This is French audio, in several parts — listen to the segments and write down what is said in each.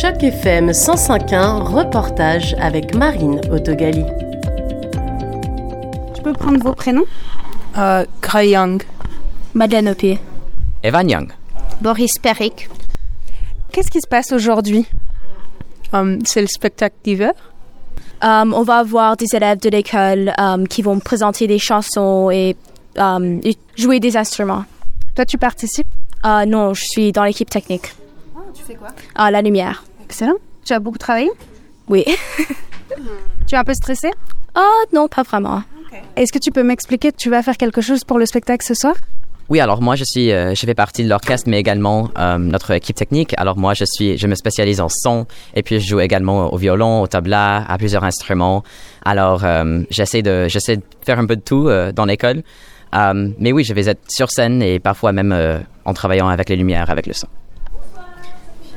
Choc FM 105.1, reportage avec Marine Autogali. Je peux prendre vos prénoms euh, Gray Young. Madeleine Opier. Evan Young. Boris Perrick. Qu'est-ce qui se passe aujourd'hui? Um, C'est le spectacle d'hiver? Um, on va avoir des élèves de l'école um, qui vont présenter des chansons et um, jouer des instruments. Toi, tu participes? Uh, Non, je suis dans l'équipe technique. Oh, tu fais quoi? À la lumière. Excellent. Tu as beaucoup travaillé? Oui. tu es un peu stressée? Ah non, pas vraiment. Okay. Est-ce que tu peux m'expliquer que tu vas faire quelque chose pour le spectacle ce soir? Oui, alors moi je suis, euh, je fais partie de l'orchestre, mais également euh, notre équipe technique. Alors moi je suis, je me spécialise en son et puis je joue également au violon, au tabla, à plusieurs instruments. Alors euh, j'essaie de, j'essaie de faire un peu de tout euh, dans l'école. Euh, mais oui, je vais être sur scène et parfois même euh, en travaillant avec les lumières, avec le son.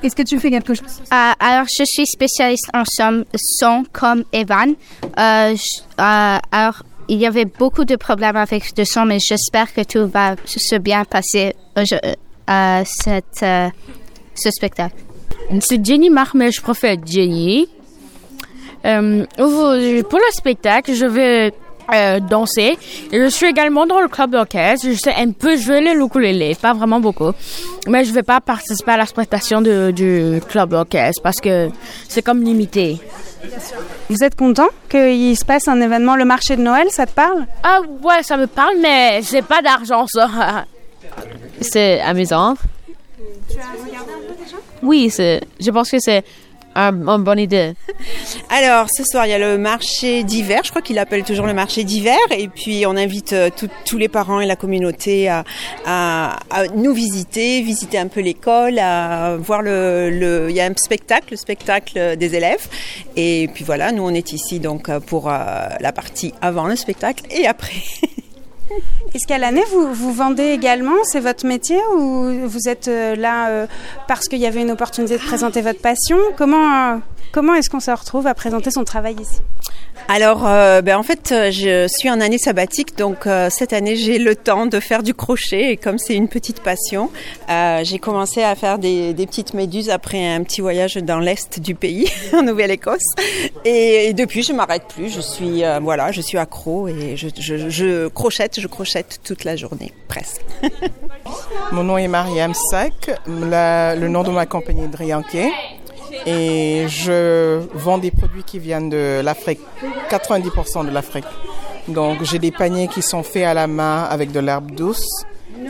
Est-ce que tu fais quelque chose? Euh, alors, je suis spécialiste en son, son comme Evan. Euh, je- euh, alors, il y avait beaucoup de problèmes avec le son, mais j'espère que tout va se bien passer cette, euh, ce spectacle. C'est Jenny Marmel, je préfère Jenny. Euh, pour le spectacle, je vais euh, danser. Et je suis également dans le club d'orchestre. Je sais un peu jouer le ukulélé, pas vraiment beaucoup. Mais je vais pas participer à la prestation de- du club d'orchestre parce que c'est comme limité. Vous êtes content qu'il se passe un événement, le marché de Noël, ça te parle? Ah ouais, ça me parle, mais j'ai pas d'argent, ça. c'est amusant. Tu as regardé un peu déjà? Oui, c'est, je pense que c'est une bonne idée. Alors, ce soir, il y a le marché d'hiver. Je crois qu'il appelle toujours le marché d'hiver. Et puis, on invite euh, tous les parents et la communauté à nous visiter, visiter un peu l'école, à voir le, le- Il y a un spectacle, le spectacle des élèves. Et puis voilà, nous, on est ici donc euh, pour euh, la partie avant le spectacle et après. Est-ce qu'à l'année, vous, vous vendez également? C'est votre métier ou vous êtes euh, là euh, parce qu'il y avait une opportunité de présenter votre passion? Comment, euh, comment est-ce qu'on se retrouve à présenter son travail ici Alors, euh, ben, en fait, euh, je suis en année sabbatique, donc euh, cette année, j'ai le temps de faire du crochet. Et comme c'est une petite passion, euh, j'ai commencé à faire des, des petites méduses après un petit voyage dans l'est du pays, en Nouvelle-Écosse. Et, et depuis, je m'arrête plus. Je suis, euh, voilà, je suis accro et je, je, je crochette, je crochette toute la journée, presque. Mon nom est Mariam Sack, la- le nom de ma compagnie est Drianke. Et je vends des produits qui viennent de l'Afrique, 90% de l'Afrique. Donc j'ai des paniers qui sont faits à la main avec de l'herbe douce,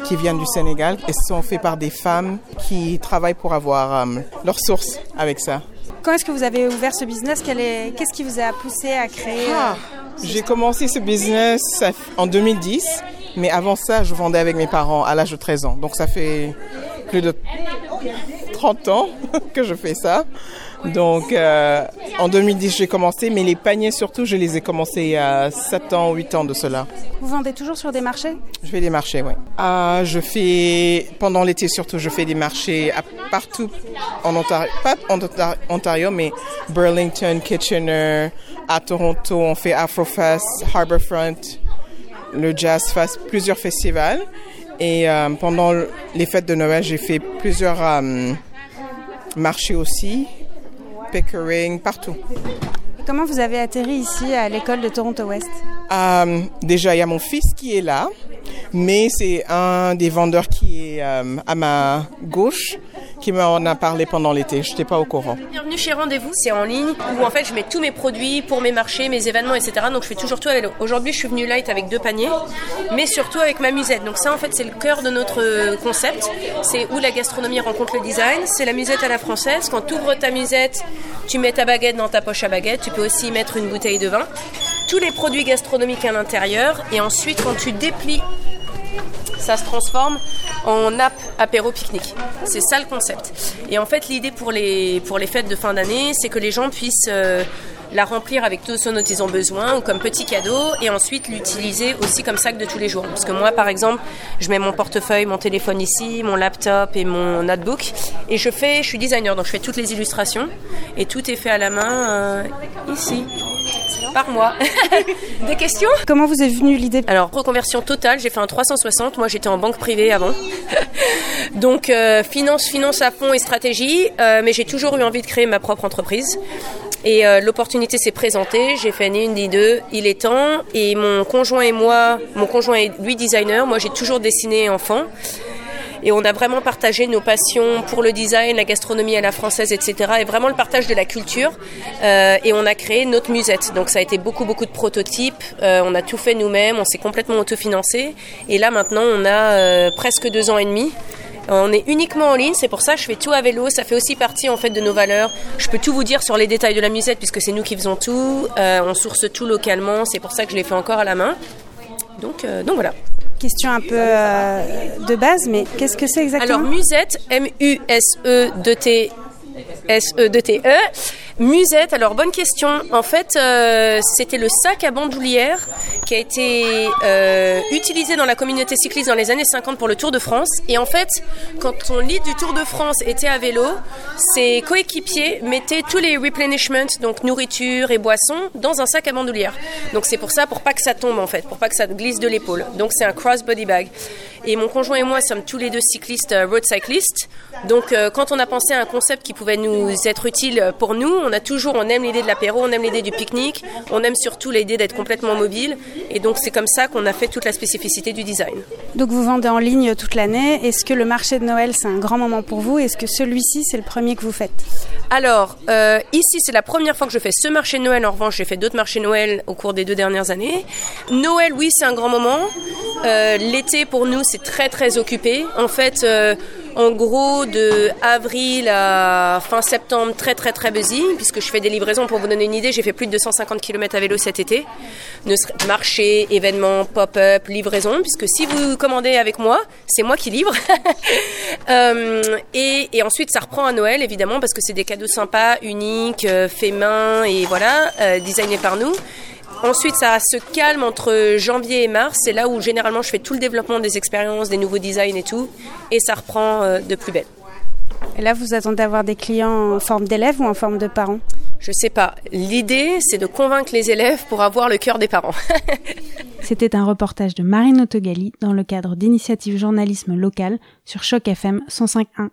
qui viennent du Sénégal et sont faits par des femmes qui travaillent pour avoir euh, leur source avec ça. Quand est-ce que vous avez ouvert ce business? Qu'est-ce qui vous a poussé à créer euh, Ah, j'ai commencé ce business en 2010, mais avant ça, je vendais avec mes parents à l'âge de 13 ans. Donc ça fait plus de 30 ans que je fais ça. Donc euh, en 2010, j'ai commencé, mais les paniers surtout, je les ai commencés il y a 7 ans, 8 ans de cela. Vous vendez toujours sur des marchés? Je fais des marchés, oui. Ah, je fais, pendant l'été surtout, je fais des marchés à- partout en Ontario, pas en Ontar- Ontario, mais Burlington, Kitchener, à Toronto, on fait Afrofest, Harbourfront, le Jazz Fest, plusieurs festivals. Et euh, pendant les fêtes de Noël, j'ai fait plusieurs euh, marchés aussi, Pickering, partout. Et Comment vous avez atterri ici à l'école de Toronto West Euh, déjà, il y a mon fils qui est là, mais c'est un des vendeurs qui est à ma gauche qui m'en a parlé pendant l'été. Je n'étais pas au courant. Bienvenue chez Rendez-vous, c'est en ligne où en fait je mets tous mes produits pour mes marchés, mes événements, etc. Donc je fais toujours tout à vélo. Aujourd'hui je suis venue light avec deux paniers, mais surtout avec ma musette. Donc ça en fait c'est le cœur de notre concept. C'est où la gastronomie rencontre le design. C'est la musette à la française. Quand tu ouvres ta musette, tu mets ta baguette dans ta poche à baguette. Tu peux aussi y mettre une bouteille de vin. Tous les produits gastronomiques à l'intérieur. Et ensuite quand tu déplies ça se transforme en app apéro pique-nique. C'est ça le concept. Et en fait, l'idée pour les, pour les fêtes de fin d'année, c'est que les gens puissent euh, la remplir avec tout ce dont ils ont besoin ou comme petit cadeau et ensuite l'utiliser aussi comme sac de tous les jours. Parce que moi, par exemple, je mets mon portefeuille, mon téléphone ici, mon laptop et mon notebook et je fais, je suis designer, donc je fais toutes les illustrations et tout est fait à la main euh, ici. Par mois. Des questions? Comment vous est venue l'idée? Alors, reconversion totale, j'ai fait un 360. Moi, j'étais en banque privée avant. Donc, euh, finance, finance à fond et stratégie. Euh, mais j'ai toujours eu envie de créer ma propre entreprise. Et euh, l'opportunité s'est présentée. J'ai fait ni une ni deux. Il est temps. Et mon conjoint et moi, mon conjoint est lui designer. Moi, j'ai toujours dessiné enfant. Et on a vraiment partagé nos passions pour le design, la gastronomie à la française, etc. Et vraiment le partage de la culture. Euh, et on a créé notre musette. Donc ça a été beaucoup, beaucoup de prototypes. Euh, on a tout fait nous-mêmes. On s'est complètement autofinancé. Et là maintenant, on a euh, presque deux ans et demi. On est uniquement en ligne, c'est pour ça que je fais tout à vélo. Ça fait aussi partie en fait de nos valeurs. Je peux tout vous dire sur les détails de la musette puisque c'est nous qui faisons tout. On source tout localement. C'est pour ça que je l'ai fait encore à la main. Donc, donc voilà. Question un peu euh, de base, mais qu'est-ce que c'est exactement? Alors musette, M-U-S-E-D-T. S-E-D-T-E. Musette, alors bonne question. En fait, euh, c'était le sac à bandoulière qui a été euh, utilisé dans la communauté cycliste dans les années 50 pour le Tour de France. Et en fait, quand ton lead du Tour de France était à vélo, ses coéquipiers mettaient tous les replenishments, donc nourriture et boissons, dans un sac à bandoulière. Donc c'est pour ça, pour pas que ça tombe en fait, pour pas que ça glisse de l'épaule. Donc c'est un crossbody bag. Et mon conjoint et moi sommes tous les deux cyclistes, euh, road cyclistes. Donc quand on a pensé à un concept qui pouvait nous être utile pour nous, on a toujours, on aime l'idée de l'apéro, on aime l'idée du pique-nique, on aime surtout l'idée d'être complètement mobile. Et donc c'est comme ça qu'on a fait toute la spécificité du design. Donc vous vendez en ligne toute l'année. Est-ce que le marché de Noël c'est un grand moment pour vous? Est-ce que celui-ci c'est le premier que vous faites? Alors euh, ici c'est la première fois que je fais ce marché de Noël. En revanche j'ai fait d'autres marchés de Noël au cours des deux dernières années. Noël oui c'est un grand moment. Euh, L'été pour nous c'est très très occupé. En fait euh, en gros de avril à fin septembre très très très busy puisque je fais des livraisons. Pour vous donner une idée j'ai fait plus de 250 km à vélo cet été. Ne marché événements pop-up livraison puisque si vous commandez avec moi c'est moi qui livre. Euh, et, et ensuite ça reprend à Noël évidemment parce que c'est des cadeaux sympas uniques euh, faits main et voilà euh, designés par nous Ensuite, ça se calme entre janvier et mars. C'est là où généralement je fais tout le développement des expériences, des nouveaux designs et tout. Et ça reprend euh, de plus belle. Et là, vous attendez d'avoir des clients en forme d'élèves ou en forme de parents Je sais pas. L'idée, c'est de convaincre les élèves pour avoir le cœur des parents. C'était un reportage de Marine Autogali dans le cadre d'initiative journalisme local sur Choc FM 105.1.